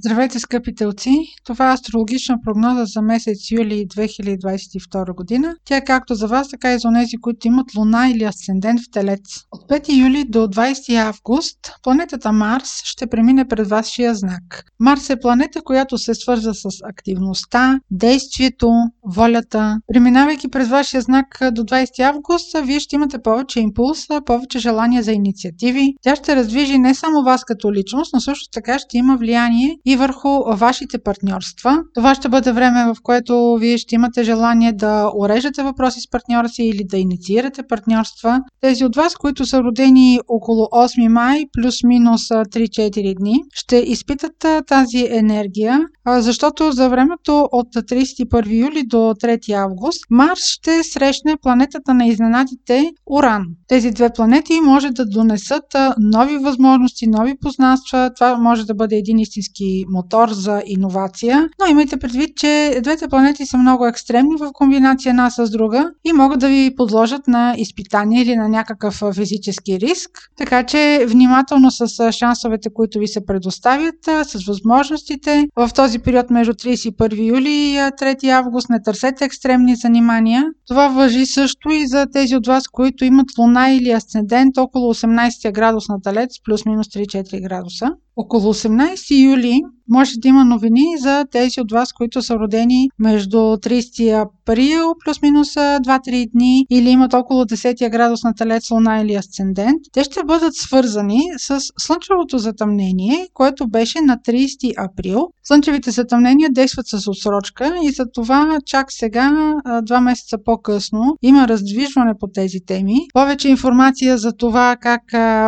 Здравейте, скъпи телци! Това е астрологична прогноза за месец юли 2022 година. Тя е както за вас, така и за тези, които имат луна или асцендент в телец. От 5 юли до 20 август планетата Марс ще премине пред вашия знак. Марс е планета, която се свърза с активността, действието, волята. Преминавайки през вашия знак до 20 август, вие ще имате повече импулс, повече желание за инициативи. Тя ще раздвижи не само вас като личност, но също така ще има влияние и върху вашите партньорства. Това ще бъде време, в което вие ще имате желание да уреждате въпроси с партньора си или да инициирате партньорства. Тези от вас, които са родени около 8 май, плюс-минус 3-4 дни, ще изпитат тази енергия, защото за времето от 31 юли до 3 август Марс ще срещне планетата на изненадите Уран. Тези две планети може да донесат нови възможности, нови познанства. Това може да бъде един истински мотор за иновация, но имайте предвид, че двете планети са много екстремни в комбинация една с друга и могат да ви подложат на изпитание или на някакъв физически риск. Така че внимателно с шансовете, които ви се предоставят, с възможностите. В този период между 31 юли и 3 август не търсете екстремни занимания. Това въжи също и за тези от вас, които имат луна или асцендент около 18 градус на талец, плюс-минус 3-4 градуса. Около 18 юли може да има новини за тези от вас, които са родени между 30 април плюс-минус 2-3 дни или имат около 10 градус на телец, луна или асцендент. Те ще бъдат свързани с слънчевото затъмнение, което беше на 30 април. Слънчевите затъмнения действат с отсрочка и за това чак сега, два месеца по-късно, има раздвижване по тези теми. Повече информация за това как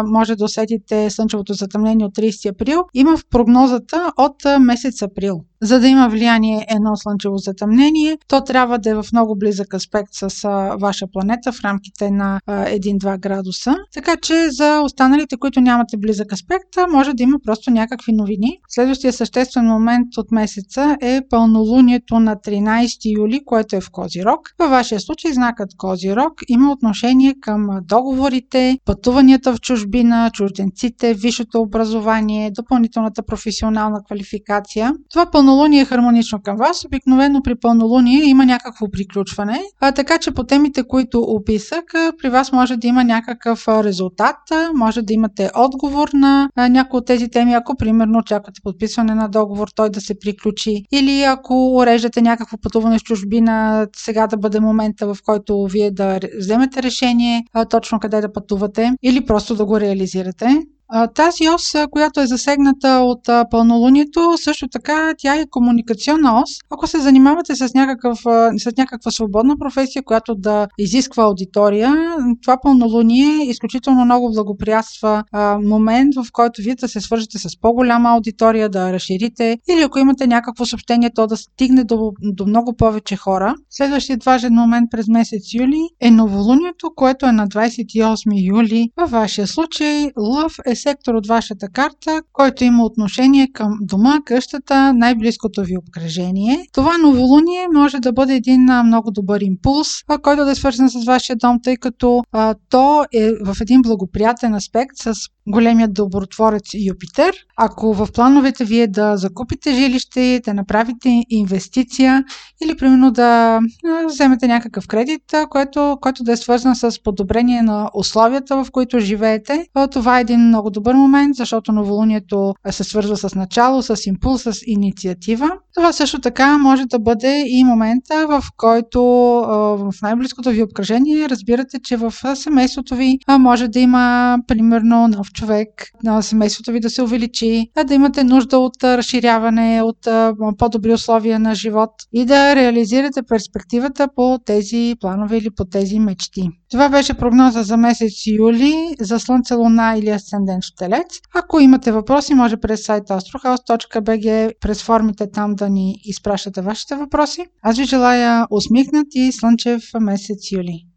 може да усетите слънчевото затъмнение от 30 април има в прогнозата от месец април. За да има влияние едно слънчево затъмнение, то трябва да е в много близък аспект с ваша планета в рамките на 1-2 градуса. Така че за останалите, които нямате близък аспект, може да има просто някакви новини. Следващия съществен момент от месеца е пълнолунието на 13 юли, което е в Козирог. Във вашия случай знакът Козирог има отношение към договорите, пътуванията в чужбина, чужденците, висшето образование, допълнителната професионална квалификация. Това пълнолуние пълнолуние е хармонично към вас. Обикновено при пълнолуние има някакво приключване, а, така че по темите, които описах, при вас може да има някакъв резултат, може да имате отговор на някои от тези теми, ако примерно очаквате подписване на договор, той да се приключи, или ако уреждате някакво пътуване в чужбина, сега да бъде момента, в който вие да вземете решение точно къде да пътувате, или просто да го реализирате. Тази ос, която е засегната от пълнолунието, също така тя е комуникационна ос. Ако се занимавате с, някакъв, с някаква свободна професия, която да изисква аудитория, това пълнолуние изключително много благоприятства момент, в който вие да се свържете с по-голяма аудитория, да разширите или ако имате някакво съобщение, то да стигне до, до много повече хора. Следващият важен момент през месец юли е новолунието, което е на 28 юли. Във вашия случай Лъв е сектор от вашата карта, който има отношение към дома, къщата, най-близкото ви обкръжение. Това новолуние може да бъде един много добър импулс, който да е свързан с вашия дом, тъй като а, то е в един благоприятен аспект с големият добротворец Юпитер. Ако в плановете ви е да закупите жилище, да направите инвестиция или примерно да вземете някакъв кредит, което, който да е свързан с подобрение на условията, в които живеете, това е един много добър момент, защото новолунието се свързва с начало, с импулс, с инициатива. Това също така може да бъде и момента, в който в най-близкото ви обкръжение разбирате, че в семейството ви може да има примерно нов човек, на семейството ви да се увеличи, да имате нужда от разширяване, от по-добри условия на живот и да реализирате перспективата по тези планове или по тези мечти. Това беше прогноза за месец юли за Слънце, Луна или Асцендент в Телец. Ако имате въпроси, може през сайта astrohouse.bg, през формите там да ни изпращате вашите въпроси. Аз ви желая усмихнат и слънчев месец юли.